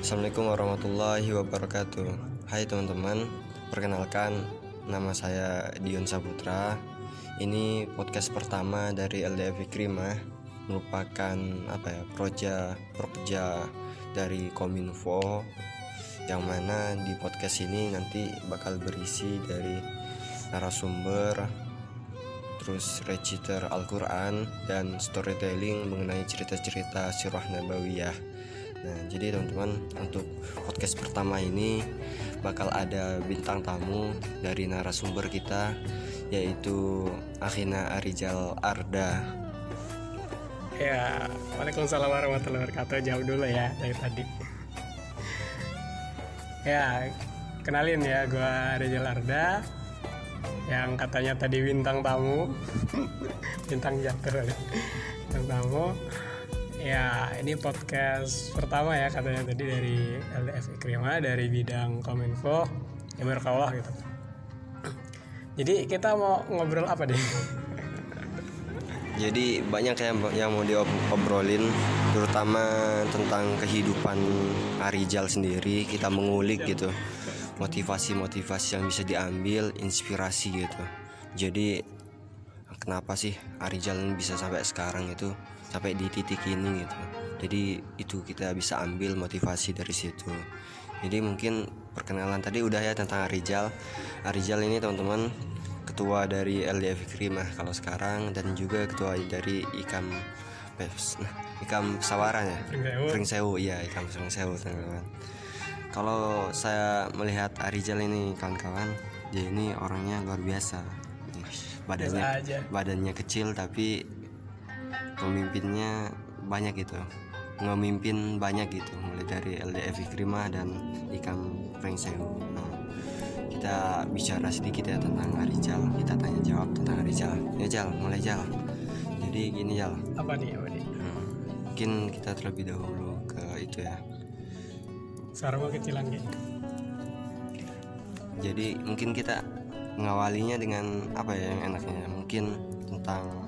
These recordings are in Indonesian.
Assalamualaikum warahmatullahi wabarakatuh. Hai teman-teman Perkenalkan Nama saya Dion Saputra. Ini podcast pertama dari LDF Ikrimah Merupakan apa ya Proja Proja dari Kominfo Yang mana di podcast ini nanti bakal berisi dari narasumber Terus reciter Al-Quran Dan storytelling mengenai cerita-cerita sirah nabawiyah Nah, jadi teman-teman untuk podcast pertama ini bakal ada bintang tamu dari narasumber kita yaitu Akhina Arijal Arda. Ya, Waalaikumsalam warahmatullahi wabarakatuh. Jauh dulu ya dari tadi. Ya, kenalin ya, gue Arijal Arda yang katanya tadi bintang tamu, bintang jatuh, bintang tamu Ya, ini podcast pertama ya katanya tadi dari LDF Ikrima dari bidang Kominfo. Ya berkawah gitu. Jadi kita mau ngobrol apa deh? Jadi banyak yang yang mau diobrolin terutama tentang kehidupan Arijal sendiri, kita mengulik gitu. Motivasi-motivasi yang bisa diambil, inspirasi gitu. Jadi kenapa sih Arijal bisa sampai sekarang itu sampai di titik ini gitu. Jadi itu kita bisa ambil motivasi dari situ. Jadi mungkin perkenalan tadi udah ya tentang Arijal. Arijal ini teman-teman ketua dari LDF Krimah kalau sekarang dan juga ketua dari Ikam nah, Ikam Sawaran ya? Pring Sewu. Iya Ikam Pring Sewu teman-teman. Kalau saya melihat Arijal ini kawan-kawan dia ini orangnya luar biasa. Badannya badannya kecil tapi pemimpinnya banyak gitu. Ngemimpin banyak gitu. Mulai dari LDF Ikrimah dan Ikam Pringsewu nah, kita bicara sedikit ya tentang Arijal kita tanya jawab tentang Arijal ya Jal. Mulai Jal. Jadi gini Jal. Apa nih apa nih? Hmm, mungkin kita terlebih dahulu ke itu ya. Sarwa kecilan gitu jadi mungkin kita mengawalinya dengan apa ya yang enaknya? Mungkin tentang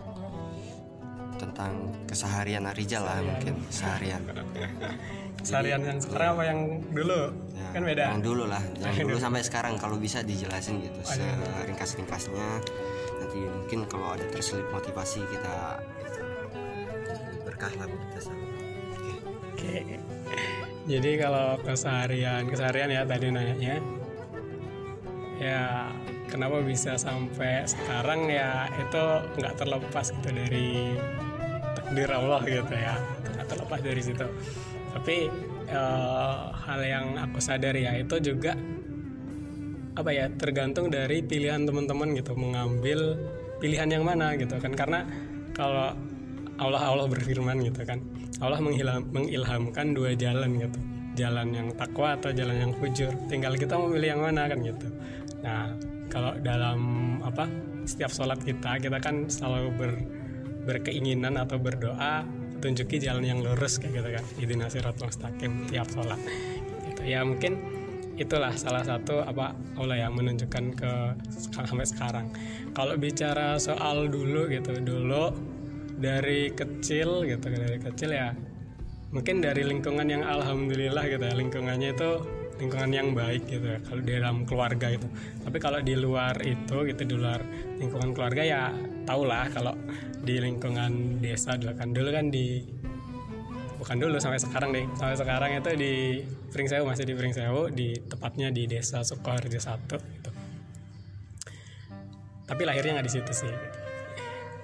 tentang keseharian Arijal lah mungkin. Seharian seharian yang sekarang apa yang dulu? Ya, kan beda. yang dulu lah. Yang dulu sampai sekarang kalau bisa dijelasin gitu seringkas ringkasnya nanti mungkin kalau ada terselip motivasi kita berkah lah kita sama oke. Okay. jadi kalau keseharian keseharian ya tadi nanya. Ya kenapa bisa sampai sekarang ya itu nggak terlepas gitu dari takdir Allah gitu ya. Nggak terlepas dari situ. Tapi uh, hal yang aku sadar ya itu juga apa ya tergantung dari pilihan teman-teman gitu mengambil pilihan yang mana gitu kan. Karena kalau Allah Allah berfirman gitu kan Allah menghilam, mengilhamkan dua jalan gitu. Jalan yang takwa atau jalan yang fujur. Tinggal kita mau pilih yang mana kan gitu. Nah kalau dalam apa setiap sholat kita kita kan selalu ber berkeinginan atau berdoa tunjuki jalan yang lurus kayak gitu kan. Ini nasirat mustaqim tiap sholat. Gitu. Ya mungkin itulah salah satu apa Allah yang menunjukkan ke sampai sekarang. Kalau bicara soal dulu gitu dulu dari kecil gitu dari kecil ya mungkin dari lingkungan yang alhamdulillah gitu ya lingkungannya itu lingkungan yang baik gitu ya kalau di dalam keluarga itu tapi kalau di luar itu gitu di luar lingkungan keluarga ya tau lah kalau di lingkungan desa dulu kan dulu kan di bukan dulu sampai sekarang deh sampai sekarang itu di Pringsewu masih di Pringsewu di tepatnya di desa Sukoharjo satu gitu. tapi lahirnya nggak di situ sih gitu.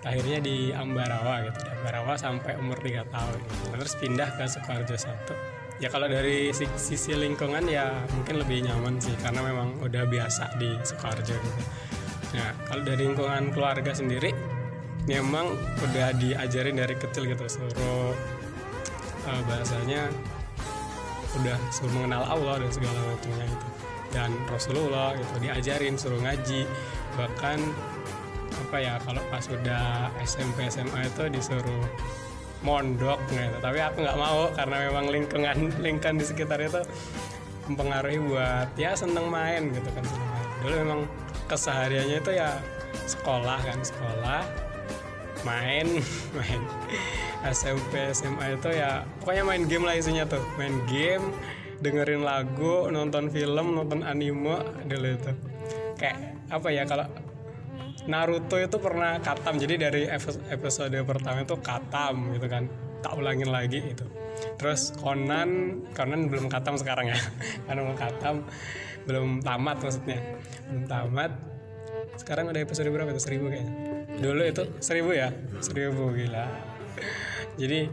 lahirnya di Ambarawa gitu di Ambarawa sampai umur 3 tahun gitu. terus pindah ke Sukoharjo satu ya kalau dari sisi lingkungan ya mungkin lebih nyaman sih karena memang udah biasa di Sukoharjo gitu. Nah kalau dari lingkungan keluarga sendiri memang udah diajarin dari kecil gitu suruh uh, bahasanya udah suruh mengenal Allah dan segala macamnya gitu. Dan Rasulullah gitu diajarin suruh ngaji. Bahkan apa ya kalau pas udah SMP SMA itu disuruh mondok gitu. Tapi aku nggak mau karena memang lingkungan lingkungan di sekitar itu mempengaruhi buat ya seneng main gitu kan seneng main. Dulu memang kesehariannya itu ya sekolah kan sekolah main main SMP SMA itu ya pokoknya main game lah isinya tuh. Main game dengerin lagu nonton film nonton anime dulu itu. Kayak apa ya kalau Naruto itu pernah katam. Jadi dari episode, pertama itu katam gitu kan. Tak ulangin lagi itu. Terus Conan Conan belum katam sekarang ya. Karena mau katam belum tamat maksudnya. Belum tamat. Sekarang udah episode berapa itu? Seribu kayaknya. Dulu itu seribu ya? Seribu gila. Jadi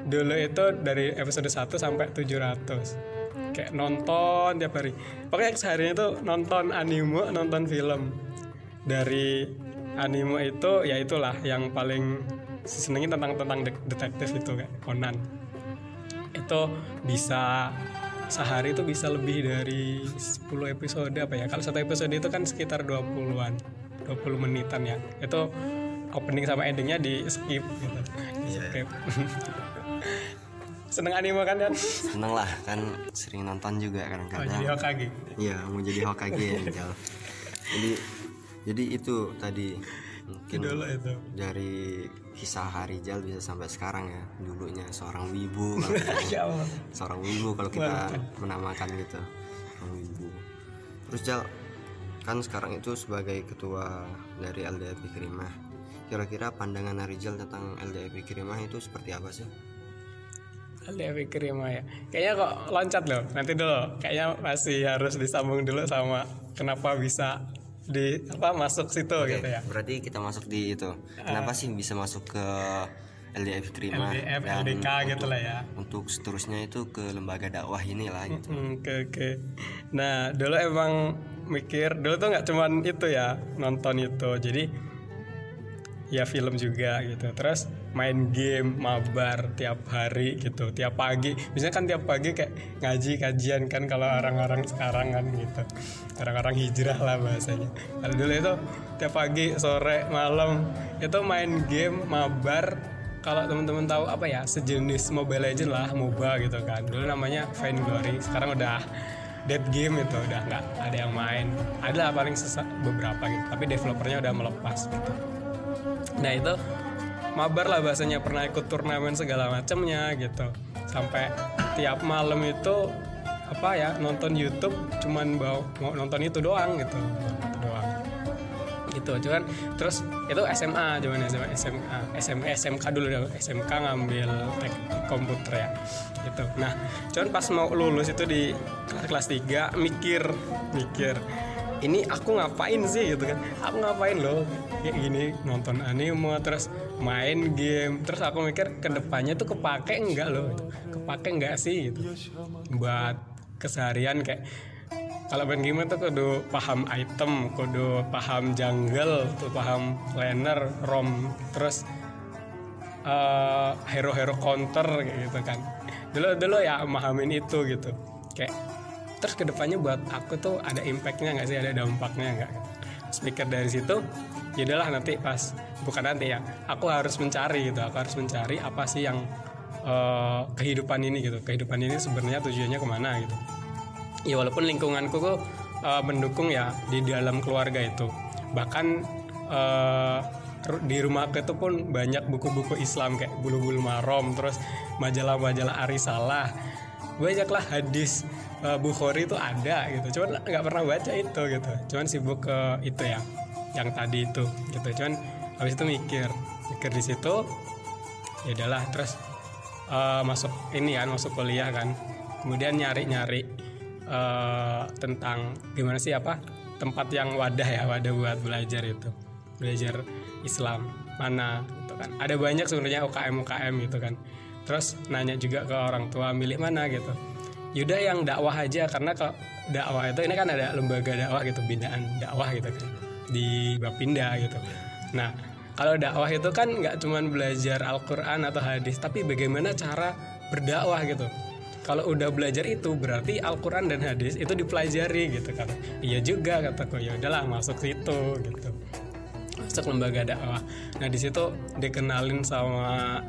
dulu itu dari episode 1 sampai 700 kayak nonton tiap hari. Pokoknya seharinya itu nonton anime nonton film dari anime itu ya itulah yang paling senengin tentang tentang detektif itu kayak Conan. Itu bisa sehari itu bisa lebih dari 10 episode apa ya. Kalau satu episode itu kan sekitar 20-an 20 menitan ya. Itu opening sama endingnya di skip gitu. Di skip. Seneng anime kan kan seneng lah kan sering nonton juga oh, kadang-kadang jadi Hokage? Iya mau jadi Hokage ya jadi jadi itu tadi mungkin dulu itu. dari kisah Harijal bisa sampai sekarang ya. Dulunya seorang wibu kalau kita- ya seorang wibu kalau kita menamakan gitu. Seorang wibu. Terus Jal kan sekarang itu sebagai ketua dari LDIP Kirimah. Kira-kira pandangan Harijal tentang LDIP Kirimah itu seperti apa sih? LDV Kirima ya. Kayaknya kok loncat loh nanti dulu. Kayaknya masih harus disambung dulu sama kenapa bisa di apa masuk situ gitu ya? berarti kita masuk di itu. Kenapa sih bisa masuk ke LDIP Kirimah LDF dan LDK gitu lah ya? untuk seterusnya itu ke lembaga dakwah inilah gitu. Oke oke. Nah dulu emang mikir dulu tuh nggak cuman itu ya nonton itu. Jadi ya film juga gitu. Terus main game mabar tiap hari gitu tiap pagi. Biasanya kan tiap pagi kayak ngaji kajian kan kalau orang-orang sekarang kan gitu. Orang-orang hijrah lah bahasanya. Kalau dulu itu tiap pagi sore malam itu main game mabar. Kalau teman-teman tahu apa ya sejenis Mobile Legend lah MOBA gitu kan. Dulu namanya Vainglory sekarang udah dead game itu udah nggak ada yang main. Ada paling sesa- beberapa gitu tapi developernya udah melepas gitu. Nah itu mabar lah bahasanya pernah ikut turnamen segala macamnya gitu. Sampai tiap malam itu apa ya nonton YouTube cuman bawa mau nonton itu doang gitu itu doang. Gitu cuman terus itu SMA cuman SMA SMA SMA SMK dulu dong SMK ngambil teknik komputer ya gitu. Nah cuman pas mau lulus itu di kelas 3 mikir mikir ini aku ngapain sih gitu kan? Aku ngapain loh? Kayak gini nonton anime terus main game. Terus aku mikir ke depannya tuh kepake enggak loh? Kepake enggak sih gitu? Buat keseharian kayak kalau main game itu kudu paham item kudu paham jungle tuh paham laner rom terus eh, hero-hero counter gitu kan. Dulu dulu ya mahamin itu gitu. Kayak terus ke depannya buat aku tuh ada impactnya nggak sih? Ada dampaknya nggak? Speaker dari situ ya udahlah nanti pas bukan nanti ya. Aku harus mencari gitu aku harus mencari apa sih yang eh, kehidupan ini gitu. Kehidupan ini sebenarnya tujuannya ke mana gitu. Ya walaupun lingkunganku tuh eh, mendukung ya di dalam keluarga itu. Bahkan ru- di rumahku itu pun banyak buku-buku Islam kayak bulu-bulu marom terus majalah-majalah Arisalah banyaklah hadis eh, Bukhari itu ada gitu. Cuman nggak pernah baca itu gitu. Cuman sibuk ke itu ya yang tadi itu gitu. Cuman habis itu mikir mikir di situ ya udahlah terus eh, masuk ini kan masuk kuliah kan. Kemudian nyari-nyari eh, tentang gimana sih apa tempat yang wadah ya wadah buat belajar itu. Belajar Islam mana gitu kan. Ada banyak sebenarnya UKM UKM gitu kan terus nanya juga ke orang tua milih mana gitu. Yaudah yang dakwah aja karena kalau dakwah itu ini kan ada lembaga dakwah gitu binaan dakwah gitu kan di Bapinda gitu. Nah kalau dakwah itu kan nggak cuman belajar Al-Quran atau hadis tapi bagaimana cara berdakwah gitu. Kalau udah belajar itu berarti Al-Quran dan hadis itu dipelajari gitu kan. Iya juga kataku ya udahlah masuk situ gitu. Masuk lembaga dakwah. Nah di situ dikenalin sama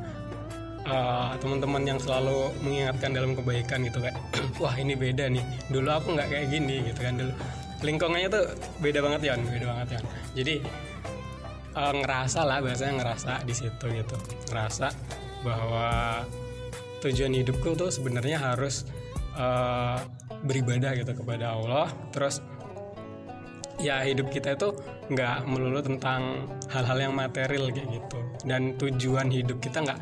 uh, teman-teman yang selalu mengingatkan dalam kebaikan gitu kayak wah ini beda nih. Dulu aku nggak kayak gini gitu kan. Dulu lingkungannya tuh beda banget ya beda banget ya jadi uh, ngerasa lah bahasanya ngerasa di situ gitu. Ngerasa bahwa tujuan hidupku tuh sebenarnya harus uh, beribadah gitu kepada Allah. Terus ya hidup kita itu nggak melulu tentang hal-hal yang material kayak gitu. Dan tujuan hidup kita nggak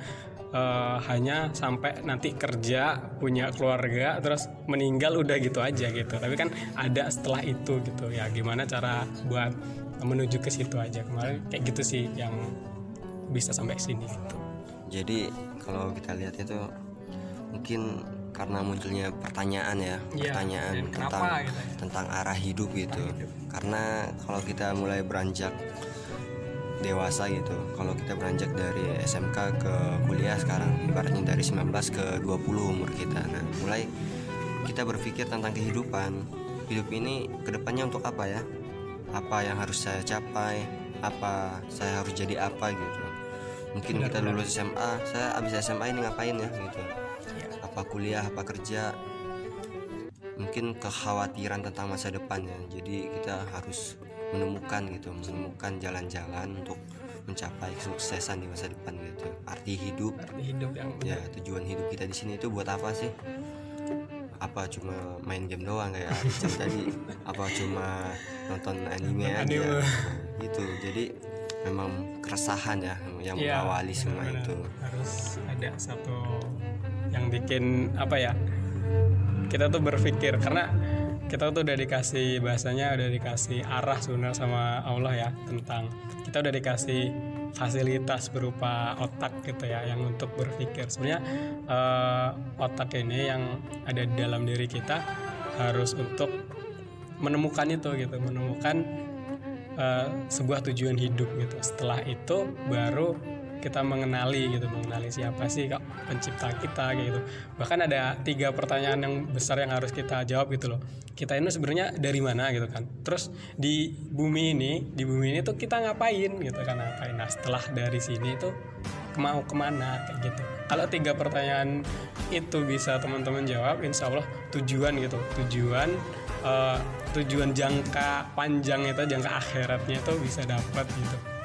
uh, hanya sampai nanti kerja punya keluarga terus meninggal udah gitu aja gitu tapi kan ada setelah itu gitu ya gimana cara buat menuju ke situ aja kemarin kayak gitu sih yang bisa sampai sini gitu jadi kalau kita lihat itu mungkin karena munculnya pertanyaan ya, ya pertanyaan tentang gitu ya? tentang arah hidup gitu. hidup. Karena kalau kita mulai beranjak dewasa gitu. Kalau kita beranjak dari SMK ke kuliah sekarang ibaratnya dari 19 ke 20 umur kita. Nah, mulai kita berpikir tentang kehidupan. Hidup ini ke depannya untuk apa ya? Apa yang harus saya capai? Apa saya harus jadi apa gitu? Mungkin kita lulus SMA, saya habis SMA ini ngapain ya gitu apa kuliah apa kerja mungkin kekhawatiran tentang masa depan ya jadi kita harus menemukan gitu menemukan jalan-jalan untuk mencapai kesuksesan di masa depan gitu. Arti hidup. Arti hidup yang ya tujuan hidup kita di sini itu buat apa sih? Apa cuma main game doang kayak Aricam tadi? Apa cuma nonton anime aja? gitu. Jadi memang keresahan ya yang ya, mengawali semua itu. Harus ada satu yang bikin apa ya kita tuh berpikir. Karena kita tuh udah dikasih bahasanya udah dikasih arah sebenarnya sama Allah ya tentang kita udah dikasih fasilitas berupa otak gitu ya yang untuk berpikir. Sebenarnya uh, otak ini yang ada di dalam diri kita harus untuk menemukan itu gitu menemukan uh, sebuah tujuan hidup gitu. Setelah itu baru kita mengenali gitu mengenali siapa sih kak pencipta kita gitu. Bahkan ada tiga pertanyaan yang besar yang harus kita jawab gitu loh. Kita ini sebenarnya dari mana gitu kan. Terus di bumi ini di bumi ini tuh kita ngapain gitu kan ngapain? Nah setelah dari sini tuh mau ke mana kayak gitu. Kalau tiga pertanyaan itu bisa teman-teman jawab insya Allah tujuan gitu. Tujuan uh, tujuan jangka panjang itu jangka akhiratnya itu bisa dapat gitu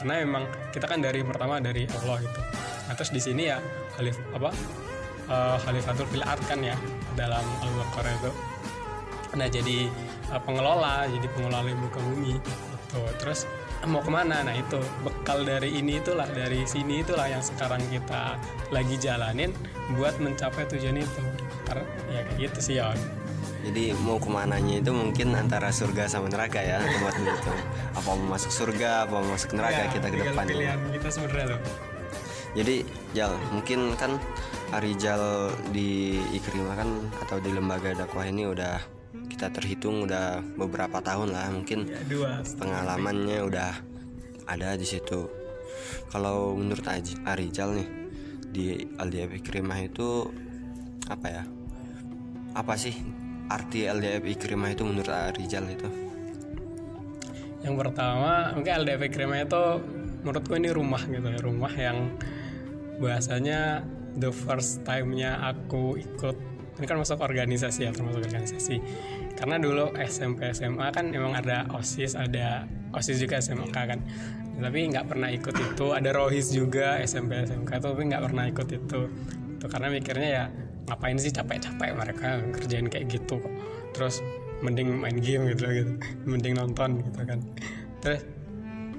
karena memang kita kan dari pertama dari Allah itu nah terus di sini ya khalif apa uh, khalifatul fil art kan ya dalam al-baqarah itu. Nah jadi uh, pengelola jadi pengelola muka bumi gitu. Terus mau ke mana? Nah itu bekal dari ini itulah dari sini itulah yang sekarang kita lagi jalanin buat mencapai tujuan itu. Ya kayak gitu sih ya jadi mau ke mananya itu mungkin antara surga sama neraka ya tempat itu apa mau masuk surga apa mau masuk neraka ya, kita ke depan kita sebenarnya jadi Jal mungkin kan Arijal di Ikrimah kan atau di lembaga dakwah ini udah kita terhitung udah beberapa tahun lah mungkin ya, dua, pengalamannya udah ada di situ. Kalau menurut Arijal nih di LDF Ikrimah itu apa ya? Apa sih arti LDF Ikrimah itu menurut Rizal itu? Yang pertama mungkin LDF Ikrimah itu menurutku ini rumah gitu ya rumah yang bahasanya the first time-nya aku ikut. Ini kan masuk organisasi ya termasuk organisasi. Karena dulu SMP SMA kan emang ada osis ada osis juga SMK kan. Tapi nggak pernah ikut itu. Ada rohis juga SMP SMK tapi nggak pernah ikut itu. Itu karena mikirnya ya ngapain sih capek-capek mereka kerjain kayak gitu kok? Terus mending main game gitu gitu. Mending nonton gitu kan. Terus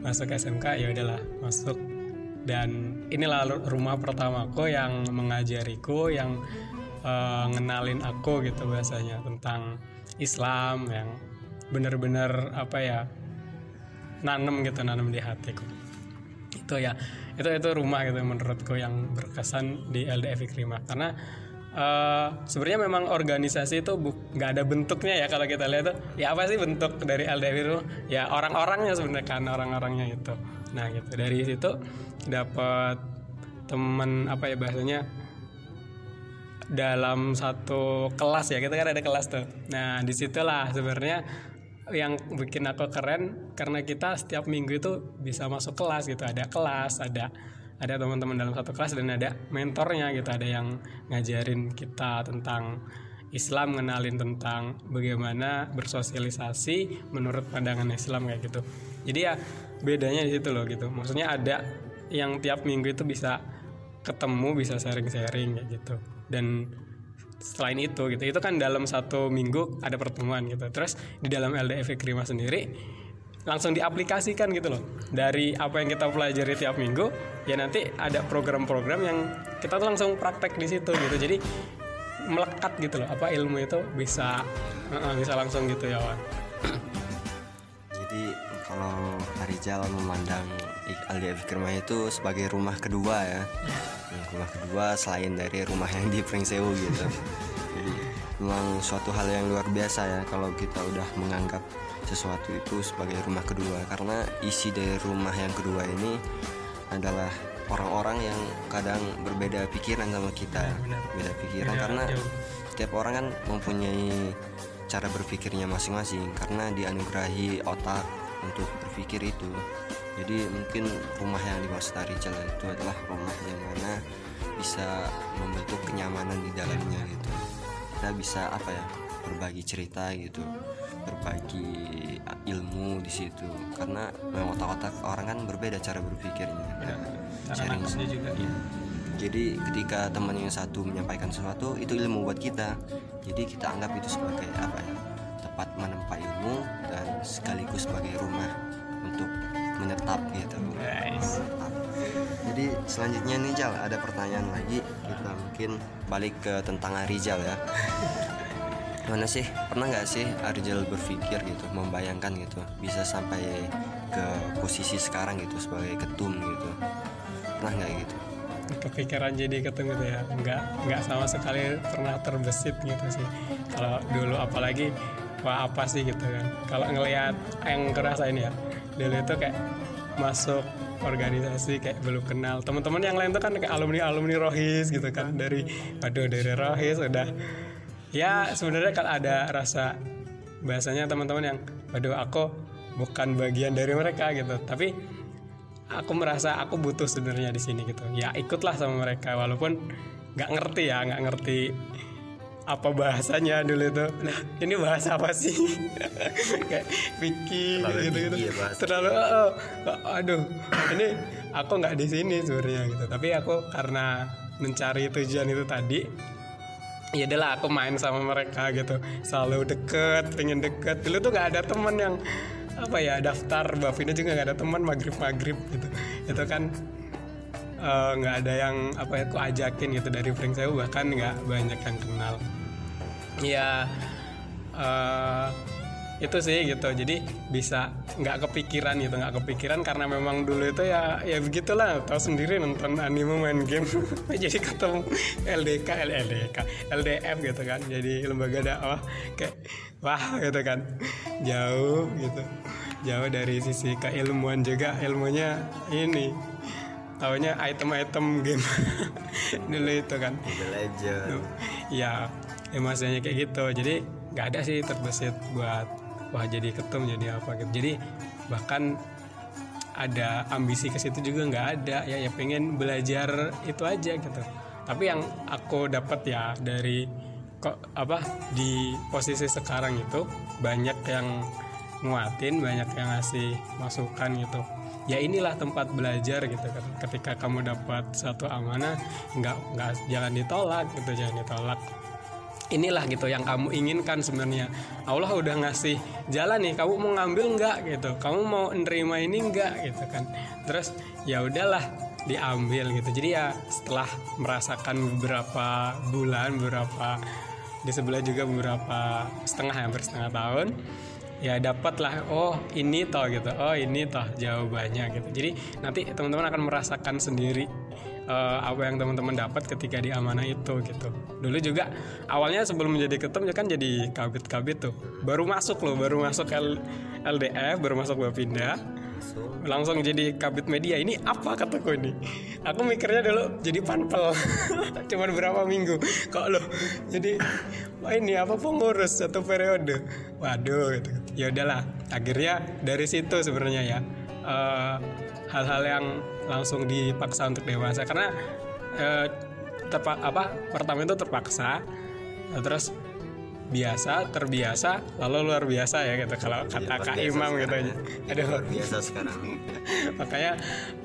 masuk SMK ya udahlah masuk. Dan inilah rumah pertamaku yang mengajariku yang uh, ngenalin aku gitu bahasanya tentang Islam yang bener-bener apa ya nanem gitu nanem di hatiku. Itu ya itu itu rumah gitu menurutku yang berkesan di LDF Ikrimah karena Uh, sebenarnya memang organisasi itu nggak ada bentuknya ya kalau kita lihat tuh. Ya apa sih bentuk dari LDF itu? Ya orang-orangnya sebenarnya kan orang-orangnya itu. Nah gitu. Dari situ dapat teman apa ya bahasanya dalam satu kelas ya kita kan ada kelas tuh. Nah di situlah sebenarnya yang bikin aku keren karena kita setiap minggu itu bisa masuk kelas gitu. Ada kelas ada ada teman-teman dalam satu kelas dan ada mentornya gitu. Ada yang ngajarin kita tentang Islam ngenalin tentang bagaimana bersosialisasi menurut pandangan Islam kayak gitu. Jadi ya bedanya di situ loh gitu. Maksudnya ada yang tiap minggu itu bisa ketemu bisa sharing-sharing kayak gitu. Dan selain itu gitu itu kan dalam satu minggu ada pertemuan gitu. Terus di dalam LDF Krima sendiri langsung diaplikasikan gitu loh. Dari apa yang kita pelajari tiap minggu ya nanti ada program-program yang kita tuh langsung praktek di situ gitu. Jadi melekat gitu loh apa ilmu itu bisa uh, bisa langsung gitu ya Wan. Jadi kalau Arijal memandang LDF Krima itu sebagai rumah kedua ya. Rumah kedua selain dari rumah yang di Pringsewu gitu memang suatu hal yang luar biasa ya kalau kita udah menganggap sesuatu itu sebagai rumah kedua. Karena isi dari rumah yang kedua ini adalah orang-orang yang kadang berbeda pikiran sama kita. Beda pikiran Beda karena jauh. setiap orang kan mempunyai cara berpikirnya masing-masing. Karena dianugerahi otak untuk berpikir itu. Jadi mungkin rumah yang dimaksud Rijal itu adalah rumah yang mana bisa membentuk kenyamanan di dalamnya gitu kita bisa apa ya berbagi cerita gitu berbagi ilmu di situ. Karena memang otak-otak orang kan berbeda cara berpikirnya. Sharing. nangkepnya juga ya jadi ketika teman yang satu menyampaikan sesuatu itu ilmu buat kita. Jadi kita anggap itu sebagai apa ya tempat menempa ilmu dan sekaligus sebagai rumah selanjutnya nih Jal ada pertanyaan lagi. Kita mungkin balik ke tentang Arijal ya. Gimana sih? Pernah nggak sih Arijal berpikir gitu membayangkan gitu bisa sampai ke posisi sekarang gitu sebagai ketum gitu? Pernah nggak gitu? Kepikiran jadi ketemu gitu ya? Nggak nggak sama sekali pernah terbesit gitu sih. Kalau dulu apalagi wah apa sih gitu kan? Kalau ngelihat yang ngerasain ya? Dulu itu kayak masuk organisasi kayak belum kenal. Teman-teman yang lain tuh kan kayak alumni alumni rohis gitu kan. Dari waduh dari rohis udah. Ya sebenarnya kalau ada rasa bahasanya teman-teman yang waduh aku bukan bagian dari mereka gitu. Tapi aku merasa aku butuh sebenarnya di sini gitu. Ya ikutlah sama mereka walaupun nggak ngerti ya nggak ngerti apa bahasanya dulu itu? Nah ini bahasa apa sih? Kayak Vicky Terlalu gitu gitu ya terlalu oh, oh, aduh. Ini aku nggak di sini sebenarnya gitu. Tapi aku karena mencari tujuan itu tadi ya adalah aku main sama mereka gitu. Selalu deket pengen deket. Dulu tuh nggak ada teman yang apa ya daftar. Bavina juga nggak ada teman maghrib maghrib gitu. Itu kan eh, nggak ada yang apa ya aku ajakin gitu dari Pringsewu bahkan nggak banyak yang kenal. Ya eh, itu sih gitu. Jadi bisa nggak kepikiran gitu. Nggak kepikiran karena memang dulu itu ya ya begitulah. Tahu sendiri nonton anime main game. Jadi ketemu LDK LDK LDF gitu kan. Jadi lembaga dakwah. Kayak wah gitu kan. Jauh gitu. Jauh dari sisi keilmuan juga. Ilmunya ini taunya item-item game. Dulu itu kan. Mobile Legend ya emosinya kayak gitu. Jadi nggak ada sih terbesit buat wah jadi ketum jadi apa gitu. Jadi bahkan ada ambisi ke situ juga nggak ada. Ya ya pengen belajar itu aja gitu. Tapi yang aku dapat ya dari kok apa di posisi sekarang itu banyak yang nguatin banyak yang ngasih masukan gitu ya inilah tempat belajar gitu. Kan ketika kamu dapat satu amanah nggak nggak jangan ditolak gitu jangan ditolak. Inilah gitu yang kamu inginkan sebenarnya. Allah udah ngasih jalan nih kamu mau ngambil nggak gitu? Kamu mau nerima ini nggak gitu kan? Terus ya udahlah diambil gitu. Jadi ya setelah merasakan beberapa bulan beberapa di sebelah juga beberapa setengah hampir setengah tahun ya dapatlah oh ini toh gitu. Oh ini toh jawabannya gitu. Jadi nanti teman-teman akan merasakan sendiri eh, apa yang teman-teman dapat ketika di amanah itu gitu. Dulu juga awalnya sebelum menjadi ketum ya kan jadi kabit-kabit tuh. Baru masuk loh baru masuk L- LDF baru masuk Bapinda langsung jadi kabit media. Ini apa kataku ini? Aku mikirnya dulu jadi panpel. Cuman berapa minggu. Kok lo jadi ini apa pengurus satu periode? Waduh gitu ya udahlah akhirnya dari situ sebenarnya ya. Eh, hal-hal yang langsung dipaksa untuk dewasa. Karena eh, terpa- apa pertama itu terpaksa terus biasa terbiasa lalu luar biasa ya gitu. Kalau kata luar Kak Imam gitu sekarang. Aja ya. aduh. luar biasa sekarang. Makanya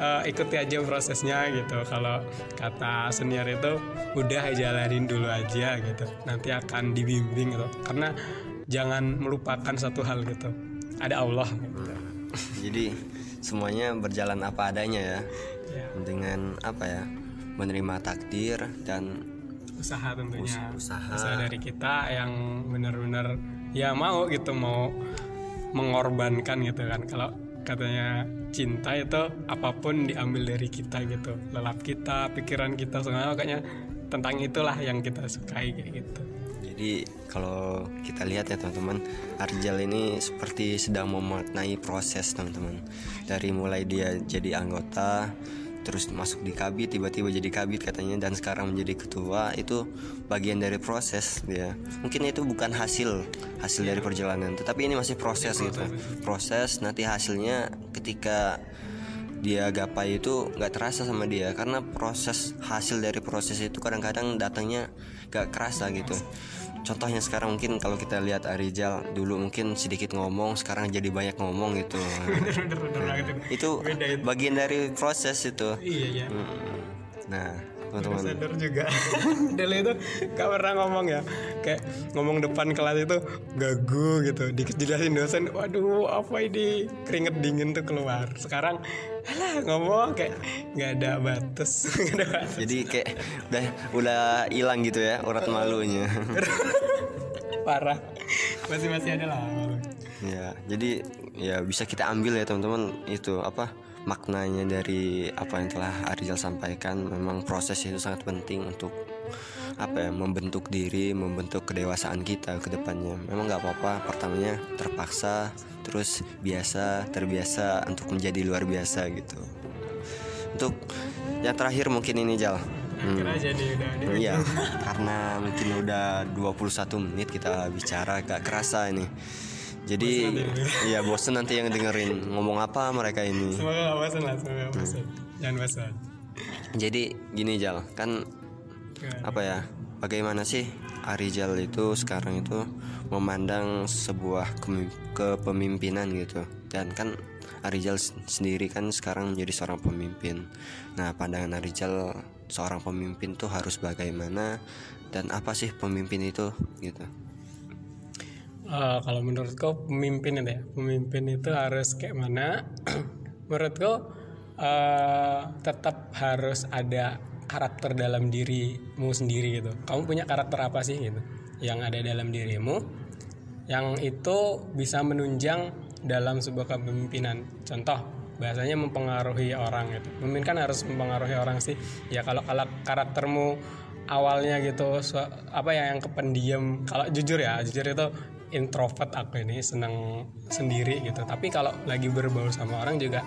eh, ikuti aja prosesnya gitu. Kalau kata senior itu udah jalanin dulu aja gitu. Nanti akan dibimbing gitu. Karena jangan melupakan satu hal gitu. Ada Allah gitu. jadi semuanya berjalan apa adanya ya. Ya, dengan apa ya? Menerima takdir dan usaha tentunya. Usaha. dari kita yang benar-benar ya mau gitu mau mengorbankan gitu kan. Kalau katanya cinta itu apa pun diambil dari kita gitu. Lelap kita pikiran kita semuanya makanya tentang itulah yang kita sukai kayak gitu Jadi kalau kita lihat ya teman-teman, Arjal ini seperti sedang memaknai proses teman-teman. Dari mulai dia jadi anggota, terus masuk di kabit, tiba-tiba jadi kabit katanya, dan sekarang menjadi ketua itu bagian dari proses dia. Mungkin itu bukan hasil hasil dari perjalanan, tetapi ini masih proses gitu. Proses nanti hasilnya ketika dia gapai itu nggak terasa sama dia karena proses hasil dari proses itu kadang-kadang datangnya gak kerasa gitu. Contohnya sekarang mungkin kalau kita lihat Arijal dulu mungkin sedikit ngomong sekarang jadi banyak ngomong gitu. Banget itu. bagian dari proses itu. Iya ya Mm. nah teman-teman. Sadar juga. Dele itu gak pernah ngomong ya. Kayak ngomong depan kelas itu gagu gitu. Dikit jelasin dosen waduh apa ini? Keringet dingin tuh keluar. Sekarang alah ngomong kayak nggak ada batas. Nggak ada batas. Jadi kayak udah udah hilang gitu ya urat malunya. Parah. Masih masih ada lah. Ya jadi ya bisa kita ambil ya teman-teman itu apa maknanya dari apa yang telah Arijal sampaikan memang proses itu sangat penting untuk apa ya membentuk diri membentuk kedewasaan kita ke depannya. Memang nggak apa-apa pertamanya terpaksa terus biasa terbiasa untuk menjadi luar biasa gitu. Untuk yang terakhir mungkin ini Jal. Udah di Iya, karena mungkin udah 21 menit kita bicara gak kerasa ini. Jadi iya bosen nanti yang dengerin ngomong apa mereka ini. semoga gak bosan lah semoga gak bosan jangan bosan Jadi gini Jal, kan apa ya? Bagaimana sih Arijal itu sekarang itu memandang sebuah kepemimpinan gitu. Dan kan Arijal sendiri kan sekarang menjadi seorang pemimpin. Nah, pandangan Arijal seorang pemimpin tuh harus bagaimana dan apa sih pemimpin itu gitu. Eh, kalau menurutku pemimpin itu ya pemimpin itu harus kayak mana? Menurutku eh, tetap harus ada karakter dalam dirimu sendiri gitu. Kamu punya karakter apa sih gitu? Yang ada dalam dirimu yang itu bisa menunjang dalam sebuah kepemimpinan. Contoh bahasanya mempengaruhi orang gitu. Pemimpin kan harus mempengaruhi orang sih. Ya kalau karaktermu awalnya gitu su- apa ya yang kependiam. Kalau jujur ya jujur itu introvert aku ini seneng sendiri gitu. Tapi kalau lagi berbau sama orang juga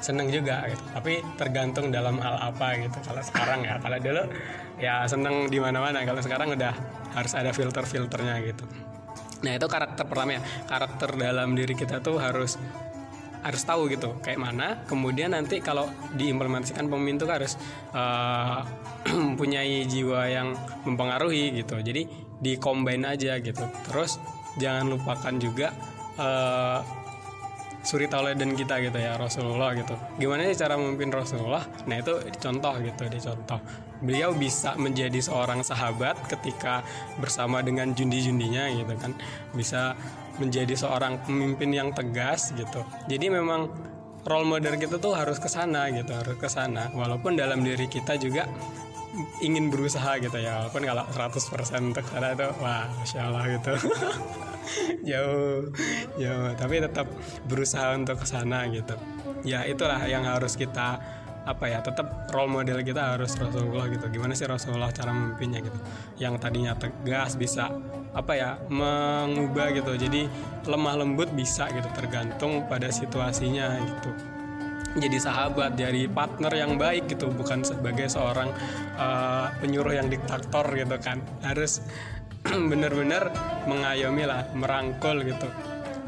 seneng juga gitu. Tapi tergantung dalam hal apa gitu. Kalau sekarang ya kalau dulu ya seneng di mana mana kalau sekarang udah harus ada filter filternya gitu. Nah itu karakter pertama ya. Karakter dalam diri kita tuh harus harus tahu gitu kayak mana. Kemudian nanti kalau diimplementasikan pemimpin tuh harus eh, mempunyai jiwa yang mempengaruhi gitu. Jadi di combine aja gitu. Terus jangan lupakan juga eh, suri tauladan kita gitu ya Rasulullah gitu. Gimana sih cara memimpin Rasulullah? Nah itu dicontoh gitu dicontoh. Beliau bisa menjadi seorang sahabat ketika bersama dengan jundi-jundinya gitu kan. Bisa menjadi seorang pemimpin yang tegas gitu. Jadi memang role model kita tuh harus ke sana gitu harus ke sana. Walaupun dalam diri kita juga ingin berusaha gitu ya walaupun kalau 100% untuk sana itu wah masya Allah gitu. Jauh jauh. Tapi tetap berusaha untuk ke sana gitu. Ya itulah yang harus kita apa ya tetap role model kita harus Rasulullah gitu. Gimana sih Rasulullah cara memimpinnya gitu? Yang tadinya tegas bisa apa ya mengubah gitu. Jadi lemah lembut bisa gitu tergantung pada situasinya gitu jadi sahabat, jadi partner yang baik gitu, bukan sebagai seorang uh, penyuruh yang diktator gitu kan. Harus benar-benar mengayomi lah, merangkul gitu,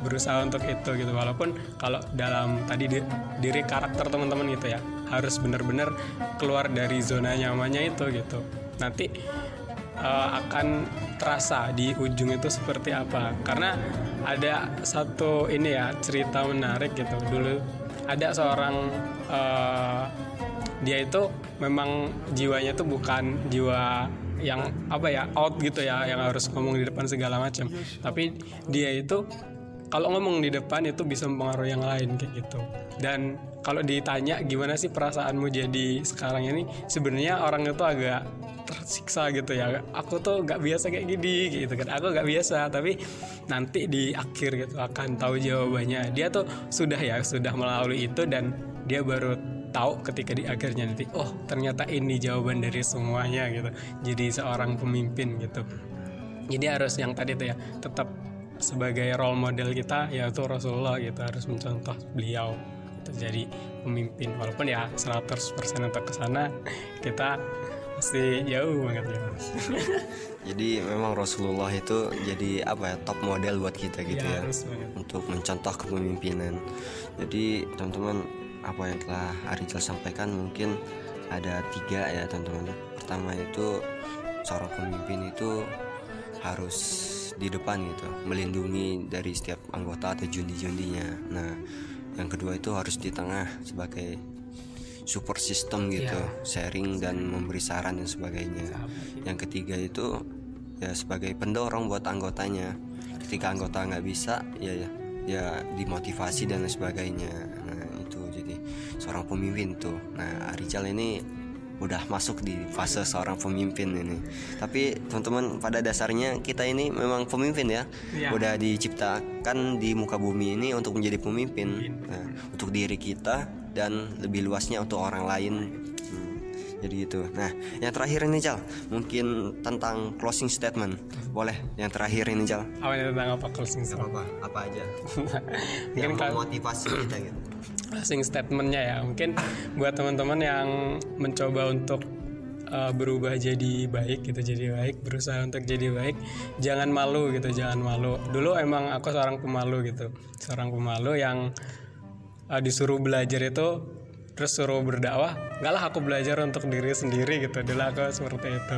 berusaha untuk itu gitu. Walaupun kalau dalam tadi di- diri karakter teman-teman gitu ya, harus benar-benar keluar dari zona nyamannya itu gitu. Nanti uh, akan terasa di ujung itu seperti apa karena ada satu ini ya cerita menarik gitu dulu ada seorang uh, dia itu memang jiwanya itu bukan jiwa yang apa ya out gitu ya yang harus ngomong di depan segala macam. Tapi dia itu kalau ngomong di depan itu bisa mempengaruhi yang lain kayak gitu. Dan kalau ditanya gimana sih perasaanmu jadi sekarang ini sebenarnya orang itu agak tersiksa gitu ya. Aku tuh nggak biasa kayak gini gitu kan. Aku nggak biasa tapi nanti di akhir gitu akan tahu jawabannya. Dia tuh sudah ya sudah melalui itu dan dia baru tahu ketika di akhirnya nanti oh ternyata ini jawaban dari semuanya gitu. Jadi seorang pemimpin gitu. Jadi harus yang tadi tuh ya tetap sebagai role model kita yaitu Rasulullah gitu. Harus mencontoh beliau gitu. jadi pemimpin. Walaupun ya 100% untuk ke sana kita masih jauh banget ya. Jadi memang Rasulullah itu jadi apa ya top model buat kita gitu ya, ya. untuk mencontoh kepemimpinan. Jadi teman-teman apa yang telah Arijal sampaikan mungkin ada tiga ya teman-teman. Pertama itu seorang pemimpin itu harus di depan gitu melindungi dari setiap anggota atau jundi-jundinya. Nah yang kedua itu harus di tengah sebagai support system gitu yeah. sharing dan memberi saran dan sebagainya. Yang ketiga itu ya sebagai pendorong buat anggotanya. Ketika anggota nggak bisa ya ya ya dimotivasi dan sebagainya. Nah itu jadi seorang pemimpin tuh. Nah Arijal ini udah masuk di fase seorang pemimpin ini. Tapi teman-teman pada dasarnya kita ini memang pemimpin ya. ya. Udah diciptakan di muka bumi ini untuk menjadi pemimpin. Nah, untuk diri kita dan lebih luasnya untuk orang lain. Hmm, jadi itu. Nah yang terakhir ini Jal mungkin tentang closing statement. Boleh yang terakhir ini Jal apa tentang apa closing statement? Apa apa aja? Yang motivasi kita gitu closing statementnya ya. Mungkin buat teman-teman yang mencoba untuk uh, berubah jadi baik gitu jadi baik berusaha untuk jadi baik jangan malu gitu jangan malu. Dulu emang aku seorang pemalu gitu seorang pemalu yang uh, disuruh belajar itu terus suruh berdakwah enggak lah aku belajar untuk diri sendiri gitu. Dulu aku seperti itu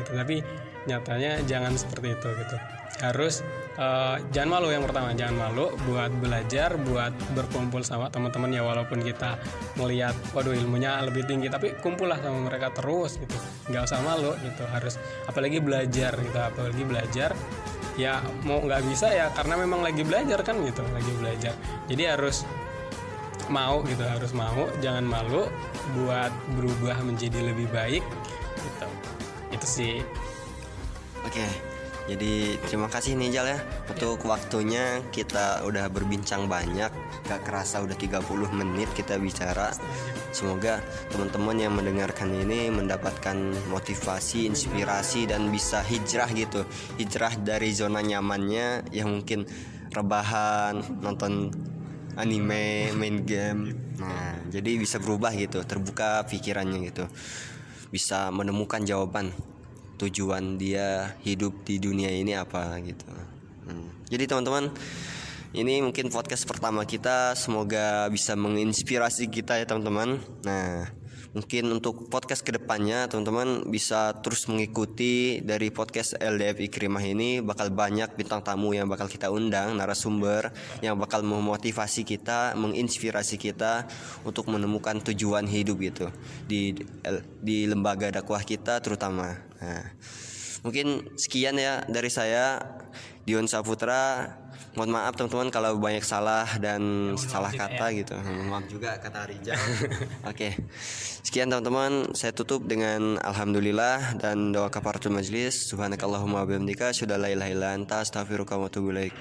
gitu. Tapi nyatanya jangan seperti itu gitu. Harus uh, jangan malu yang pertama jangan malu buat belajar buat berkumpul sama teman-teman ya walaupun kita melihat waduh ilmunya lebih tinggi tapi kumpul lah sama mereka terus gitu. Nggak usah malu gitu. Harus apalagi belajar gitu. Apalagi belajar ya mau nggak bisa ya karena memang lagi belajar kan gitu. Lagi belajar. Jadi harus mau gitu. Harus mau jangan malu buat berubah menjadi lebih baik gitu. Itu sih oke jadi terima kasih nih Jal ya. Untuk ya. waktunya kita udah berbincang banyak. Gak kerasa udah 30 menit kita bicara. Semoga teman-teman yang mendengarkan ini mendapatkan motivasi inspirasi dan bisa hijrah gitu. Hijrah dari zona nyamannya yang mungkin rebahan nonton anime main game. Nah jadi bisa berubah gitu terbuka pikirannya gitu. Bisa menemukan jawaban tujuan dia hidup di dunia ini apa gitu. Hmm. jadi teman-teman ini mungkin podcast pertama kita. Semoga bisa menginspirasi kita ya teman-teman. Nah mungkin untuk podcast ke depannya teman-teman bisa terus mengikuti dari podcast LDF Ikrimah ini. Bakal banyak bintang tamu yang bakal kita undang narasumber yang bakal memotivasi kita menginspirasi kita untuk menemukan tujuan hidup gitu di di lembaga dakwah kita terutama. Nah, mungkin sekian ya dari saya Dion Saputra mohon maaf teman-teman kalau banyak salah dan ya, salah kata ya. gitu. Maaf juga kata Rijal. Oke. Okay. sekian teman-teman. Saya tutup dengan alhamdulillah dan doa kafaratul majlis. Subhanakallahumma wa bihamdika syada la ilaha illa anta astaghfiruka wa atubu ilaik